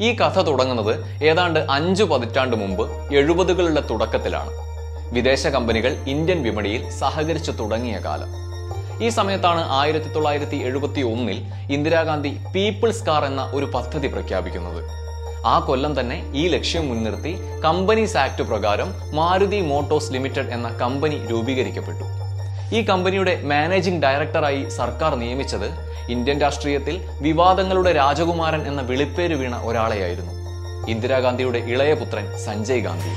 ഈ കഥ തുടങ്ങുന്നത് ഏതാണ്ട് അഞ്ചു പതിറ്റാണ്ട് മുമ്പ് എഴുപതുകളുടെ തുടക്കത്തിലാണ്. വിദേശ കമ്പനികൾ ഇന്ത്യൻ വിപണിയിൽ സഹകരിച്ചു തുടങ്ങിയ കാലം. ഈ സമയത്താണ് ആയിരത്തി തൊള്ളായിരത്തി എഴുപത്തി ഒന്നിൽ ഇന്ദിരാഗാന്ധി പീപ്പിൾസ് കാർ എന്ന ഒരു പദ്ധതി പ്രഖ്യാപിക്കുന്നത്. ആ കൊല്ലം തന്നെ ഈ ലക്ഷ്യം മുൻനിർത്തി കമ്പനീസ് ആക്ട് പ്രകാരം മാരുതി മോട്ടോഴ്സ് ലിമിറ്റഡ് എന്ന കമ്പനി രൂപീകരിക്കപ്പെട്ടു. ഈ കമ്പനിയുടെ മാനേജിംഗ് ഡയറക്ടറായി സർക്കാർ നിയമിച്ചത് ഇന്ത്യൻ രാഷ്ട്രീയത്തിൽ വിവാദങ്ങളുടെ രാജകുമാരൻ എന്ന വിളിപ്പേര് വീണ ഒരാളെയായിരുന്നു. ഇന്ദിരാഗാന്ധിയുടെ ഇളയ പുത്രൻ സഞ്ജയ് ഗാന്ധി.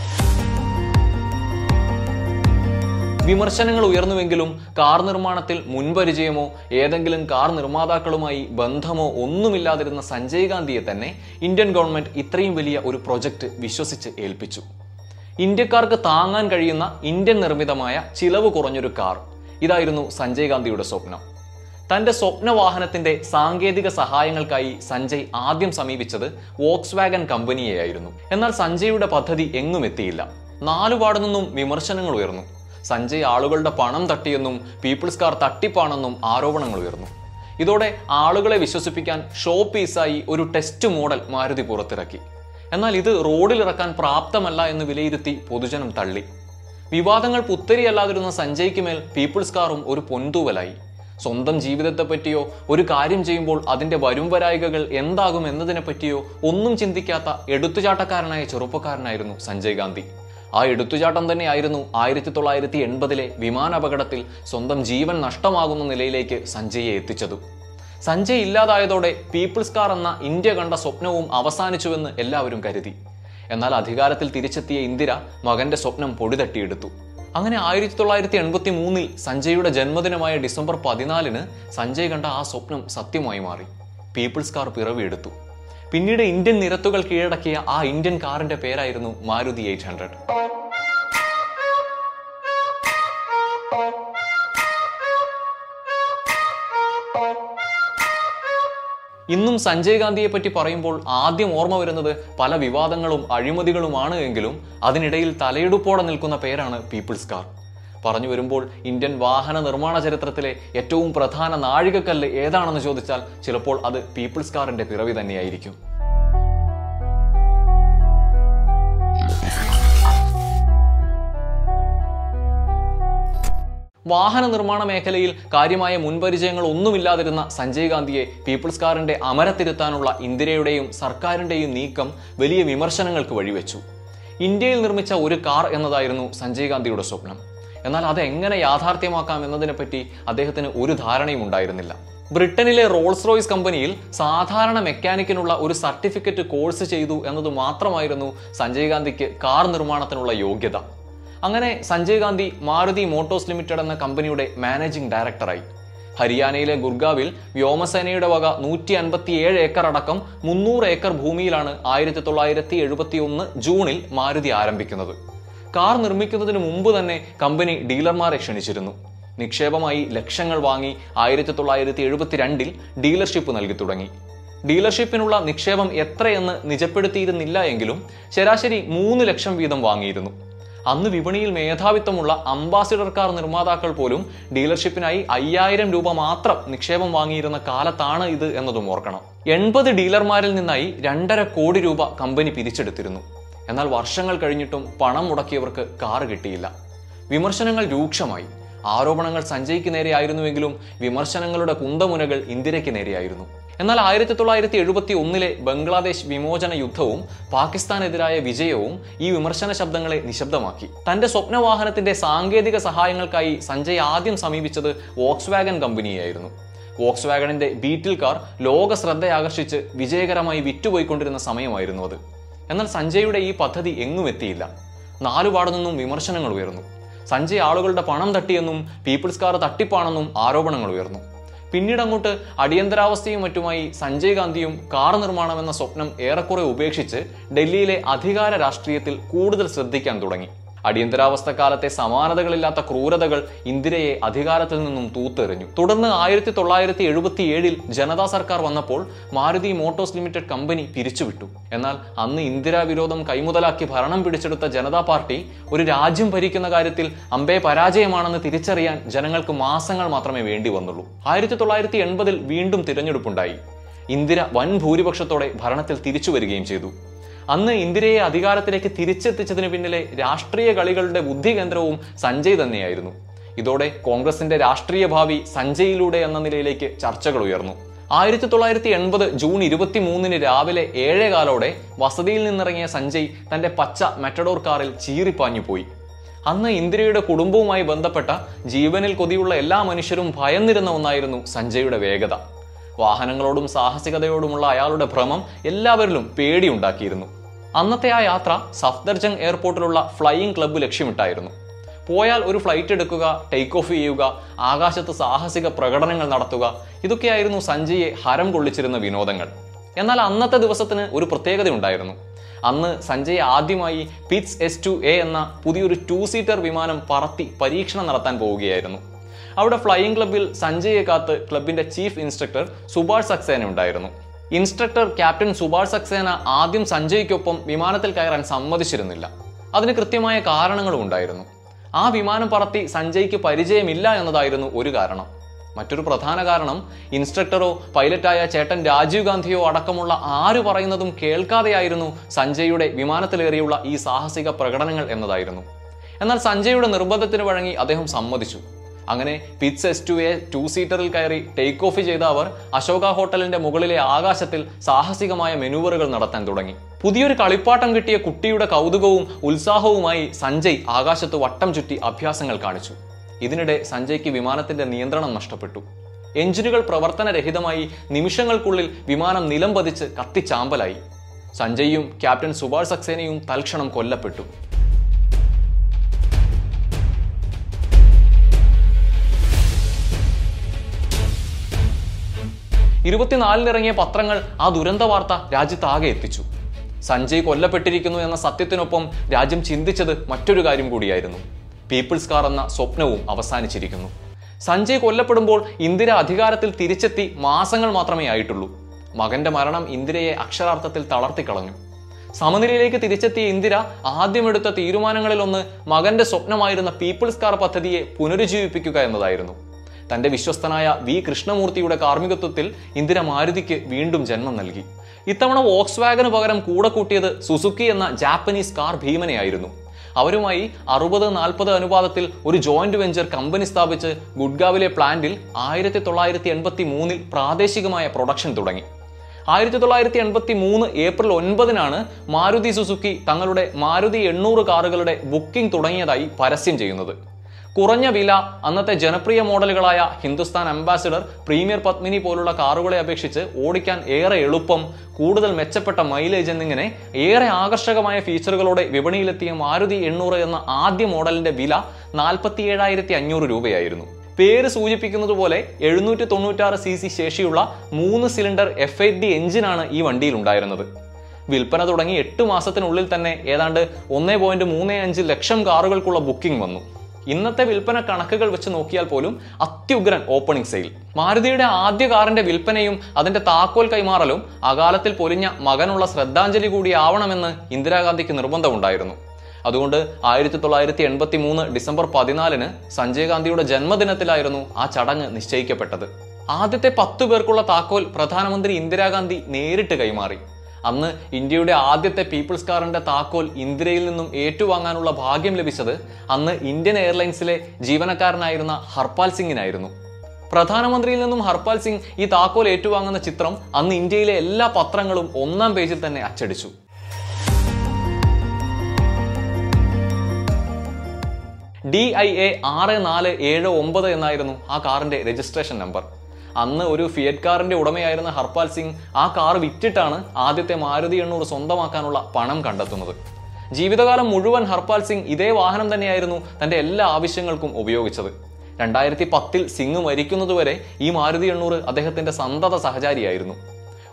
വിമർശനങ്ങൾ ഉയർന്നുവെങ്കിലും കാർ നിർമ്മാണത്തിൽ മുൻപരിചയമോ ഏതെങ്കിലും കാർ നിർമ്മാതാക്കളുമായി ബന്ധമോ ഒന്നുമില്ലാതിരുന്ന സഞ്ജയ് ഗാന്ധിയെ തന്നെ ഇന്ത്യൻ ഗവൺമെന്റ് ഇത്രയും വലിയ ഒരു പ്രൊജക്ട് വിശ്വസിച്ച് ഏൽപ്പിച്ചു. ഇന്ത്യക്കാർക്ക് താങ്ങാൻ കഴിയുന്ന ഇന്ത്യൻ നിർമ്മിതമായ ചിലവ് കുറഞ്ഞൊരു കാർ. ഇതായിരുന്നു സഞ്ജയ് ഗാന്ധിയുടെ സ്വപ്നം. തന്റെ സ്വപ്ന വാഹനത്തിന്റെ സാങ്കേതിക സഹായങ്ങൾക്കായി സഞ്ജയ് ആദ്യം സമീപിച്ചത് വോക്സ് വാഗൻ കമ്പനിയെയായിരുന്നു. എന്നാൽ സഞ്ജയുടെ പദ്ധതി എങ്ങും എത്തിയില്ല. നാലുപാടു നിന്നും വിമർശനങ്ങൾ ഉയർന്നു. സഞ്ജയ് ആളുകളുടെ പണം തട്ടിയെന്നും പീപ്പിൾസ് കാർ തട്ടിപ്പാണെന്നും ആരോപണങ്ങൾ ഉയർന്നു. ഇതോടെ ആളുകളെ വിശ്വസിപ്പിക്കാൻ ഷോ പീസായി ഒരു ടെസ്റ്റ് മോഡൽ മാരുതി പുറത്തിറക്കി. എന്നാൽ ഇത് റോഡിലിറക്കാൻ പ്രാപ്തമല്ല എന്ന് വിലയിരുത്തി പൊതുജനം തള്ളി. വിവാദങ്ങൾ പുത്തരിയല്ലാതിരുന്ന സഞ്ജയ്ക്ക് മേൽ പീപ്പിൾസ് കാറും ഒരു പൊന്തൂവലായി. സ്വന്തം ജീവിതത്തെ പറ്റിയോ ഒരു കാര്യം ചെയ്യുമ്പോൾ അതിന്റെ വരുംവരായികകൾ എന്താകും എന്നതിനെ പറ്റിയോ ഒന്നും ചിന്തിക്കാത്ത എടുത്തുചാട്ടക്കാരനായ ചെറുപ്പക്കാരനായിരുന്നു സഞ്ജയ് ഗാന്ധി. ആ എടുത്തുചാട്ടം തന്നെയായിരുന്നു ആയിരത്തി തൊള്ളായിരത്തി എൺപതിലെ വിമാനാപകടത്തിൽ സ്വന്തം ജീവൻ നഷ്ടമാകുന്ന നിലയിലേക്ക് സഞ്ജയെ എത്തിച്ചത്. സഞ്ജയ് ഇല്ലാതായതോടെ പീപ്പിൾസ് കാർ എന്ന ഇന്ത്യ കണ്ട സ്വപ്നവും അവസാനിച്ചുവെന്ന് എല്ലാവരും കരുതി. എന്നാൽ അധികാരത്തിൽ തിരിച്ചെത്തിയ ഇന്ദിര മകന്റെ സ്വപ്നം പൊടിതട്ടിയെടുത്തു. അങ്ങനെ ആയിരത്തി തൊള്ളായിരത്തി എൺപത്തി മൂന്നിൽ സഞ്ജയുടെ ജന്മദിനമായ ഡിസംബർ പതിനാലിന് സഞ്ജയ് കണ്ട ആ സ്വപ്നം സത്യമായി മാറി. പീപ്പിൾസ് കാർ പിറവിയെടുത്തു. പിന്നീട് ഇന്ത്യൻ നിരത്തുകൾ കീഴടക്കിയ ആ ഇന്ത്യൻ കാറിന്റെ പേരായിരുന്നു മാരുതി എയ്റ്റ് ഹൺഡ്രഡ്. ഇന്നും സഞ്ജയ് ഗാന്ധിയെ പറ്റി പറയുമ്പോൾ ആദ്യം ഓർമ്മ വരുന്നത് പല വിവാദങ്ങളും അഴിമതികളുമാണ് എങ്കിലും അതിനിടയിൽ തലയെടുപ്പോടെ നിൽക്കുന്ന പേരാണ് പീപ്പിൾസ് കാർ. പറഞ്ഞു വരുമ്പോൾ ഇന്ത്യൻ വാഹന നിർമ്മാണ ചരിത്രത്തിലെ ഏറ്റവും പ്രധാന നാഴികക്കല്ല് ഏതാണെന്ന് ചോദിച്ചാൽ ചിലപ്പോൾ അത് പീപ്പിൾസ് കാറിന്റെ പിറവി തന്നെയായിരിക്കും. വാഹന നിർമ്മാണ മേഖലയിൽ കാര്യമായ മുൻപരിചയങ്ങൾ ഒന്നുമില്ലാതിരുന്ന സഞ്ജയ് ഗാന്ധിയെ പീപ്പിൾസ് കാറിന്റെ അമരത്തിരുത്താനുള്ള ഇന്ദിരയുടെയും സർക്കാരിന്റെയും നീക്കം വലിയ വിമർശനങ്ങൾക്ക് വഴിവെച്ചു. ഇന്ത്യയിൽ നിർമ്മിച്ച ഒരു കാർ എന്നതായിരുന്നു സഞ്ജയ് ഗാന്ധിയുടെ സ്വപ്നം. എന്നാൽ അത് എങ്ങനെ യാഥാർത്ഥ്യമാക്കാം എന്നതിനെപ്പറ്റി അദ്ദേഹത്തിന് ഒരു ധാരണയും ഉണ്ടായിരുന്നില്ല. ബ്രിട്ടനിലെ റോൾസ് റോയ്സ് കമ്പനിയിൽ സാധാരണ മെക്കാനിക്കിനുള്ള ഒരു സർട്ടിഫിക്കറ്റ് കോഴ്സ് ചെയ്തു എന്നത് മാത്രമായിരുന്നു സഞ്ജയ് ഗാന്ധിക്ക് കാർ നിർമ്മാണത്തിനുള്ള യോഗ്യത. അങ്ങനെ സഞ്ജയ് ഗാന്ധി മാരുതി മോട്ടോഴ്സ് ലിമിറ്റഡ് എന്ന കമ്പനിയുടെ മാനേജിംഗ് ഡയറക്ടറായി. ഹരിയാനയിലെ ഗുർഗാവിൽ വ്യോമസേനയുടെ വക നൂറ്റി അൻപത്തിയേഴ് ഏക്കർ അടക്കം മുന്നൂറ് ഏക്കർ ഭൂമിയിലാണ് ആയിരത്തി തൊള്ളായിരത്തി എഴുപത്തി ഒന്ന് ജൂണിൽ മാരുതി ആരംഭിക്കുന്നത്. കാർ നിർമ്മിക്കുന്നതിന് മുമ്പ് തന്നെ കമ്പനി ഡീലർമാരെ ക്ഷണിച്ചിരുന്നു. നിക്ഷേപമായി ലക്ഷങ്ങൾ വാങ്ങി ആയിരത്തി തൊള്ളായിരത്തി എഴുപത്തിരണ്ടിൽ ഡീലർഷിപ്പ് നൽകി തുടങ്ങി. ഡീലർഷിപ്പിനുള്ള നിക്ഷേപം എത്രയെന്ന് നിജപ്പെടുത്തിയിരുന്നില്ല എങ്കിലും ശരാശരി മൂന്ന് ലക്ഷം വീതം വാങ്ങിയിരുന്നു. അന്ന് വിപണിയിൽ മേധാവിത്വമുള്ള അംബാസിഡർ കാർ നിർമ്മാതാക്കൾ പോലും ഡീലർഷിപ്പിനായി അയ്യായിരം രൂപ മാത്രം നിക്ഷേപം വാങ്ങിയിരുന്ന കാലത്താണ് ഇത് എന്നതും ഓർക്കണം. എൺപത് ഡീലർമാരിൽ നിന്നായി രണ്ടര കോടി രൂപ കമ്പനി പിരിച്ചെടുത്തിരുന്നു. എന്നാൽ വർഷങ്ങൾ കഴിഞ്ഞിട്ടും പണം മുടക്കിയവർക്ക് കാർ കിട്ടിയില്ല. വിമർശനങ്ങൾ രൂക്ഷമായി. ആരോപണങ്ങൾ സഞ്ജയ്ക്ക് നേരെയായിരുന്നുവെങ്കിലും വിമർശനങ്ങളുടെ കുന്തമുനകൾ ഇന്ദിരയ്ക്ക് നേരെയായിരുന്നു. എന്നാൽ ആയിരത്തി തൊള്ളായിരത്തി എഴുപത്തി ഒന്നിലെ ബംഗ്ലാദേശ് വിമോചന യുദ്ധവും പാകിസ്ഥാനെതിരായ വിജയവും ഈ വിമർശന ശബ്ദങ്ങളെ നിശബ്ദമാക്കി. തന്റെ സ്വപ്നവാഹനത്തിന്റെ സാങ്കേതിക സഹായങ്ങൾക്കായി സഞ്ജയ് ആദ്യം സമീപിച്ചത് വോക്സ് വാഗൻ കമ്പനിയായിരുന്നു വോക്സ് വാഗണിന്റെ ബീറ്റിൽ കാർ ലോക ശ്രദ്ധയാകർഷിച്ച് വിജയകരമായി വിറ്റുപോയിക്കൊണ്ടിരുന്ന സമയമായിരുന്നു അത്. എന്നാൽ സഞ്ജയുടെ ഈ പദ്ധതി എങ്ങും എത്തിയില്ല. നാലുപാടു നിന്നും വിമർശനങ്ങൾ ഉയർന്നു. സഞ്ജയ് ആളുകളുടെ പണം തട്ടിയെന്നും പീപ്പിൾസ് കാർ തട്ടിപ്പാണെന്നും ആരോപണങ്ങൾ ഉയർന്നു. പിന്നീട് അങ്ങോട്ട് അടിയന്തരാവസ്ഥയും മറ്റുമായി സഞ്ജയ് ഗാന്ധിയും കാർ നിർമ്മാണം എന്ന സ്വപ്നം ഏറെക്കുറെ ഉപേക്ഷിച്ച് ഡൽഹിയിലെ അധികാര രാഷ്ട്രീയത്തിൽ കൂടുതൽ ശ്രദ്ധിക്കാൻ തുടങ്ങി. അടിയന്തരാവസ്ഥ കാലത്തെ സമാനതകളില്ലാത്ത ക്രൂരതകൾ ഇന്ദിരയെ അധികാരത്തിൽ നിന്നും തൂത്തെറിഞ്ഞു. തുടർന്ന് ആയിരത്തി തൊള്ളായിരത്തി എഴുപത്തി ഏഴിൽ ജനതാ സർക്കാർ വന്നപ്പോൾ മാരുതി മോട്ടോഴ്സ് ലിമിറ്റഡ് കമ്പനി പിരിച്ചുവിട്ടു. എന്നാൽ അന്ന് ഇന്ദിരാ വിരോധം കൈമുതലാക്കി ഭരണം പിടിച്ചെടുത്ത ജനതാ പാർട്ടി ഒരു രാജ്യം ഭരിക്കുന്ന കാര്യത്തിൽ അമ്പേ പരാജയമാണെന്ന് തിരിച്ചറിയാൻ ജനങ്ങൾക്ക് മാസങ്ങൾ മാത്രമേ വേണ്ടി വന്നുള്ളൂ. ആയിരത്തി തൊള്ളായിരത്തി എൺപതിൽ വീണ്ടും തിരഞ്ഞെടുപ്പുണ്ടായി. ഇന്ദിര വൻ ഭൂരിപക്ഷത്തോടെ ഭരണത്തിൽ തിരിച്ചു വരികയും ചെയ്തു. അന്ന് ഇന്ദിരയെ അധികാരത്തിലേക്ക് തിരിച്ചെത്തിച്ചതിന് പിന്നിലെ രാഷ്ട്രീയ കളികളുടെ ബുദ്ധി കേന്ദ്രവും സഞ്ജയ് തന്നെയായിരുന്നു. ഇതോടെ കോൺഗ്രസിന്റെ രാഷ്ട്രീയ ഭാവി സഞ്ജയിലൂടെ എന്ന നിലയിലേക്ക് ചർച്ചകൾ ഉയർന്നു. ആയിരത്തി തൊള്ളായിരത്തി എൺപത് ജൂൺ ഇരുപത്തി മൂന്നിന് രാവിലെ ഏഴേകാലോടെ വസതിയിൽ നിന്നിറങ്ങിയ സഞ്ജയ് തന്റെ പച്ച മെറ്റഡോർ കാറിൽ ചീറിപ്പാഞ്ഞു പോയി. അന്ന് ഇന്ദിരയുടെ കുടുംബവുമായി ബന്ധപ്പെട്ട ജീവനിൽ കൊതിയുള്ള എല്ലാ മനുഷ്യരും ഭയന്നിരുന്ന ഒന്നായിരുന്നു സഞ്ജയുടെ വേഗത. വാഹനങ്ങളോടും സാഹസികതയോടുമുള്ള അയാളുടെ ഭ്രമം എല്ലാവരിലും പേടിയുണ്ടാക്കിയിരുന്നു. അന്നത്തെ ആ യാത്ര സഫ്ദർജംഗ് എയർപോർട്ടിലുള്ള ഫ്ലൈയിങ് ക്ലബ്ബ് ലക്ഷ്യമിട്ടായിരുന്നു. പോയാൽ ഒരു ഫ്ലൈറ്റ് എടുക്കുക ടേക്ക് ഓഫ് ചെയ്യുക ആകാശത്ത് സാഹസിക പ്രകടനങ്ങൾ നടത്തുക ഇതൊക്കെയായിരുന്നു സഞ്ജയെ ഹരം കൊള്ളിച്ചിരുന്ന വിനോദങ്ങൾ. എന്നാൽ അന്നത്തെ ദിവസത്തിന് ഒരു പ്രത്യേകത ഉണ്ടായിരുന്നു. അന്ന് സഞ്ജയ് ആദ്യമായി പിറ്റ്സ് എസ് ടു എ എന്ന പുതിയൊരു ടു സീറ്റർ വിമാനം പറത്തി പരീക്ഷണം നടത്താൻ പോവുകയായിരുന്നു. അവിടെ ഫ്ലൈയിങ് ക്ലബ്ബിൽ സഞ്ജയെ കാത്ത് ക്ലബിന്റെ ചീഫ് ഇൻസ്ട്രക്ടർ സുഭാഷ് സക്സേന ഉണ്ടായിരുന്നു. ഇൻസ്ട്രക്ടർ ക്യാപ്റ്റൻ സുഭാഷ് സക്സേന ആദ്യം സഞ്ജയ്ക്കൊപ്പം വിമാനത്തിൽ കയറാൻ സമ്മതിച്ചിരുന്നില്ല. അതിന് കൃത്യമായ കാരണങ്ങളും ഉണ്ടായിരുന്നു. ആ വിമാനം പറത്തി സഞ്ജയ്ക്ക് പരിചയമില്ല എന്നതായിരുന്നു ഒരു കാരണം. മറ്റൊരു പ്രധാന കാരണം ഇൻസ്ട്രക്ടറോ പൈലറ്റായ ചേട്ടൻ രാജീവ് ഗാന്ധിയോ അടക്കമുള്ള ആര് പറയുന്നതും കേൾക്കാതെയായിരുന്നു സഞ്ജയുടെ വിമാനത്തിലേറിയുള്ള ഈ സാഹസിക പ്രകടനങ്ങൾ എന്നതായിരുന്നു. എന്നാൽ സഞ്ജയുടെ നിർബന്ധത്തിന് വഴങ്ങി അദ്ദേഹം സമ്മതിച്ചു. അങ്ങനെ Pitts S two A two സീറ്ററിൽ കയറി ടേക്ക് ഓഫ് ചെയ്ത അവർ അശോക ഹോട്ടലിന്റെ മുകളിലെ ആകാശത്തിൽ സാഹസികമായ മെനുവറുകൾ നടത്താൻ തുടങ്ങി. പുതിയൊരു കളിപ്പാട്ടം കിട്ടിയ കുട്ടിയുടെ കൗതുകവും ഉത്സാഹവുമായി സഞ്ജയ് ആകാശത്ത് വട്ടം ചുറ്റി അഭ്യാസങ്ങൾ കാണിച്ചു. ഇതിനിടെ സഞ്ജയ്ക്ക് വിമാനത്തിന്റെ നിയന്ത്രണം നഷ്ടപ്പെട്ടു. എഞ്ചിനുകൾ പ്രവർത്തനരഹിതമായി നിമിഷങ്ങൾക്കുള്ളിൽ വിമാനം നിലം പതിച്ച് കത്തിച്ചാമ്പലായി. സഞ്ജയും ക്യാപ്റ്റൻ സുഭാഷ് സക്സേനയും തൽക്ഷണം കൊല്ലപ്പെട്ടു. ഇരുപത്തിനാലിനിറങ്ങിയ പത്രങ്ങൾ ആ ദുരന്ത വാർത്ത രാജ്യത്താകെ എത്തിച്ചു. സഞ്ജയ് കൊല്ലപ്പെട്ടിരിക്കുന്നു എന്ന സത്യത്തിനൊപ്പം രാജ്യം ചിന്തിച്ചത് മറ്റൊരു കാര്യം കൂടിയായിരുന്നു. പീപ്പിൾസ് കാർ എന്ന സ്വപ്നവും അവസാനിച്ചിരിക്കുന്നു. സഞ്ജയ് കൊല്ലപ്പെടുമ്പോൾ ഇന്ദിര അധികാരത്തിൽ തിരിച്ചെത്തി മാസങ്ങൾ മാത്രമേ ആയിട്ടുള്ളൂ. മകന്റെ മരണം ഇന്ദിരയെ അക്ഷരാർത്ഥത്തിൽ തളർത്തിക്കളഞ്ഞു. സമനിലയിലേക്ക് തിരിച്ചെത്തിയ ഇന്ദിര ആദ്യമെടുത്ത തീരുമാനങ്ങളിലൊന്ന് മകന്റെ സ്വപ്നമായിരുന്ന പീപ്പിൾസ് കാർ പദ്ധതിയെ പുനരുജ്ജീവിപ്പിക്കുക എന്നതായിരുന്നു. തന്റെ വിശ്വസ്തനായ വി കൃഷ്ണമൂർത്തിയുടെ കാർമ്മികത്വത്തിൽ ഇന്ദിര മാരുതിക്ക് വീണ്ടും ജന്മം നൽകി. ഇത്തവണ വോക്സ് വാഗന് പകരം കൂടെ കൂട്ടിയത് സുസുക്കി എന്ന ജാപ്പനീസ് കാർ ഭീമനെയായിരുന്നു. അവരുമായി അറുപത് നാൽപ്പത് അനുപാതത്തിൽ ഒരു ജോയിന്റ് വെഞ്ചർ കമ്പനി സ്ഥാപിച്ച് ഗുഡ്ഗാവിലെ പ്ലാന്റിൽ ആയിരത്തി തൊള്ളായിരത്തി എൺപത്തി മൂന്നിൽ പ്രാദേശികമായ പ്രൊഡക്ഷൻ തുടങ്ങി. ആയിരത്തി തൊള്ളായിരത്തി എൺപത്തി മൂന്ന് ഏപ്രിൽ ഒൻപതിനാണ് മാരുതി സുസുക്കി തങ്ങളുടെ മാരുതി എണ്ണൂറ് കാറുകളുടെ ബുക്കിംഗ് തുടങ്ങിയതായി പരസ്യം ചെയ്യുന്നത്. കുറഞ്ഞ വില അന്നത്തെ ജനപ്രിയ മോഡലുകളായ ഹിന്ദുസ്ഥാൻ അംബാസിഡർ പ്രീമിയർ പത്മിനി പോലുള്ള കാറുകളെ അപേക്ഷിച്ച് ഓടിക്കാൻ ഏറെ എളുപ്പം കൂടുതൽ മെച്ചപ്പെട്ട മൈലേജ് എന്നിങ്ങനെ ഏറെ ആകർഷകമായ ഫീച്ചറുകളോടെ വിപണിയിലെത്തിയ മാരുതി എണ്ണൂറ് എന്ന ആദ്യ മോഡലിന്റെ വില നാൽപ്പത്തി ഏഴായിരത്തി അഞ്ഞൂറ് രൂപയായിരുന്നു. പേര് സൂചിപ്പിക്കുന്നത് പോലെ എഴുന്നൂറ്റി തൊണ്ണൂറ്റാറ് സി സി ശേഷിയുള്ള മൂന്ന് സിലിണ്ടർ എഫ് എയ്റ്റ് ഡി എഞ്ചിനാണ് ഈ വണ്ടിയിൽ ഉണ്ടായിരുന്നത് വിൽപ്പന തുടങ്ങി എട്ട് മാസത്തിനുള്ളിൽ തന്നെ ഏതാണ്ട് ഒന്നേ പോയിന്റ് മൂന്ന് അഞ്ച് ലക്ഷം കാറുകൾക്കുള്ള ബുക്കിംഗ് വന്നു. ഇന്നത്തെ വിൽപ്പന കണക്കുകൾ വെച്ച് നോക്കിയാൽ പോലും അത്യുഗ്രൻ ഓപ്പണിംഗ് സെയിൽ മാരുതിയുടെ ആദ്യ കാറിന്റെ വിൽപ്പനയും അതിന്റെ താക്കോൽ കൈമാറലും അകാലത്തിൽ പൊലിഞ്ഞ മകനുള്ള ശ്രദ്ധാഞ്ജലി കൂടിയാവണമെന്ന് ഇന്ദിരാഗാന്ധിക്ക് നിർബന്ധമുണ്ടായിരുന്നു. അതുകൊണ്ട് ആയിരത്തി തൊള്ളായിരത്തി എൺപത്തി മൂന്ന് ഡിസംബർ പതിനാലിന് സഞ്ജയ് ഗാന്ധിയുടെ ജന്മദിനത്തിലായിരുന്നു ആ ചടങ്ങ് നിശ്ചയിക്കപ്പെട്ടത്. ആദ്യത്തെ പത്തു പേർക്കുള്ള താക്കോൽ പ്രധാനമന്ത്രി ഇന്ദിരാഗാന്ധി നേരിട്ട് കൈമാറി. അന്ന് ഇന്ത്യയുടെ ആദ്യത്തെ പീപ്പിൾസ് കാറിന്റെ താക്കോൽ ഇന്ദിരയിൽ നിന്നും ഏറ്റുവാങ്ങാനുള്ള ഭാഗ്യം ലഭിച്ചത് അന്ന് ഇന്ത്യൻ എയർലൈൻസിലെ ജീവനക്കാരനായിരുന്ന ഹർപാൽ സിംഗിനായിരുന്നു. പ്രധാനമന്ത്രിയിൽ നിന്നും ഹർപാൽ സിംഗ് ഈ താക്കോൽ ഏറ്റുവാങ്ങുന്ന ചിത്രം അന്ന് ഇന്ത്യയിലെ എല്ലാ പത്രങ്ങളും ഒന്നാം പേജിൽ തന്നെ അച്ചടിച്ചു. ഡി ഐ എ ആറ് നാല് ഏഴ് ഒമ്പത് എന്നായിരുന്നു ആ കാറിന്റെ രജിസ്ട്രേഷൻ നമ്പർ. അന്ന് ഒരു ഫിയറ്റ് കാറിന്റെ ഉടമയായിരുന്ന ഹർപാൽ സിംഗ് ആ കാർ വിറ്റിട്ടാണ് ആദ്യത്തെ മാരുതി എണ്ണൂറ് സ്വന്തമാക്കാനുള്ള പണം കണ്ടെത്തുന്നത്. ജീവിതകാലം മുഴുവൻ ഹർപാൽ സിംഗ് ഇതേ വാഹനം തന്നെയായിരുന്നു തന്റെ എല്ലാ ആവശ്യങ്ങൾക്കും ഉപയോഗിച്ചത്. രണ്ടായിരത്തി പത്തിൽ സിംഗ് മരിക്കുന്നതുവരെ ഈ മാരുതി എണ്ണൂറ് അദ്ദേഹത്തിന്റെ സന്തത സഹചാരിയായിരുന്നു.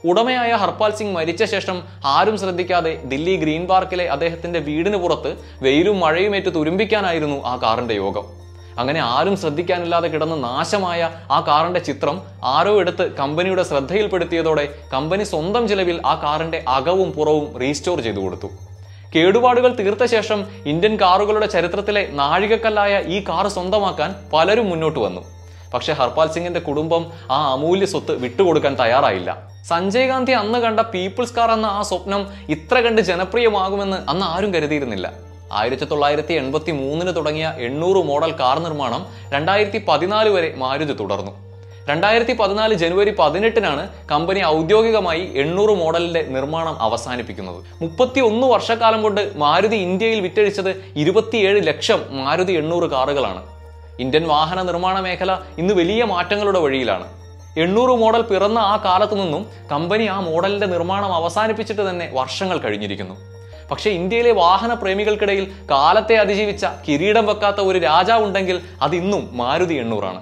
ഉടമയായ ഹർപാൽ സിംഗ് മരിച്ച ശേഷം ആരും ശ്രദ്ധിക്കാതെ ദില്ലി ഗ്രീൻ പാർക്കിലെ അദ്ദേഹത്തിന്റെ വീടിന് പുറത്ത് വെയിലും മഴയുമേറ്റ് തുരുമ്പിക്കാനായിരുന്നു ആ കാറിന്റെ യോഗം. അങ്ങനെ ആരും ശ്രദ്ധിക്കാനില്ലാതെ കിടന്ന് നാശമായ ആ കാറിന്റെ ചിത്രം ആരോ എടുത്ത് കമ്പനിയുടെ ശ്രദ്ധയിൽപ്പെടുത്തിയതോടെ കമ്പനി സ്വന്തം ചിലവിൽ ആ കാറിന്റെ അകവും പുറവും റീസ്റ്റോർ ചെയ്തു കൊടുത്തു. കേടുപാടുകൾ തീർത്ത ശേഷം ഇന്ത്യൻ കാറുകളുടെ ചരിത്രത്തിലെ നാഴികക്കല്ലായ ഈ കാർ സ്വന്തമാക്കാൻ പലരും മുന്നോട്ട് വന്നു. പക്ഷേ ഹർപാൽ സിംഗിന്റെ കുടുംബം ആ അമൂല്യ സ്വത്ത് വിട്ടുകൊടുക്കാൻ തയ്യാറായില്ല. സഞ്ജയ് ഗാന്ധി അന്ന് കണ്ട പീപ്പിൾസ് കാർ എന്ന ആ സ്വപ്നം ഇത്ര കണ്ട് ജനപ്രിയമാകുമെന്ന് അന്ന് ആരും കരുതിയിരുന്നില്ല. ആയിരത്തി തൊള്ളായിരത്തി എൺപത്തി മൂന്നിന് തുടങ്ങിയ എണ്ണൂറ് മോഡൽ കാർ നിർമ്മാണം രണ്ടായിരത്തി പതിനാല് വരെ മാരുതി തുടർന്നു. രണ്ടായിരത്തി പതിനാല് ജനുവരി പതിനെട്ടിനാണ് കമ്പനി ഔദ്യോഗികമായി എണ്ണൂറ് മോഡലിന്റെ നിർമ്മാണം അവസാനിപ്പിക്കുന്നത്. മുപ്പത്തി ഒന്ന് വർഷക്കാലം കൊണ്ട് മാരുതി ഇന്ത്യയിൽ വിറ്റഴിച്ചത് ഇരുപത്തിയേഴ് ലക്ഷം മാരുതി എണ്ണൂറ് കാറുകളാണ്. ഇന്ത്യൻ വാഹന നിർമ്മാണ മേഖല ഇന്ന് വലിയ മാറ്റങ്ങളുടെ വഴിയിലാണ്. എണ്ണൂറ് മോഡൽ പിറന്ന ആ കാലത്തു നിന്നും കമ്പനി ആ മോഡലിന്റെ നിർമ്മാണം അവസാനിപ്പിച്ചിട്ട് തന്നെ വർഷങ്ങൾ കഴിഞ്ഞിരിക്കുന്നു. പക്ഷേ ഇന്ത്യയിലെ വാഹന പ്രേമികൾക്കിടയിൽ കാലത്തെ അതിജീവിച്ച കിരീടം വെക്കാത്ത ഒരു രാജാവ് ഉണ്ടെങ്കിൽ അത് ഇന്നും മാരുതി എണ്ണൂറാണ്.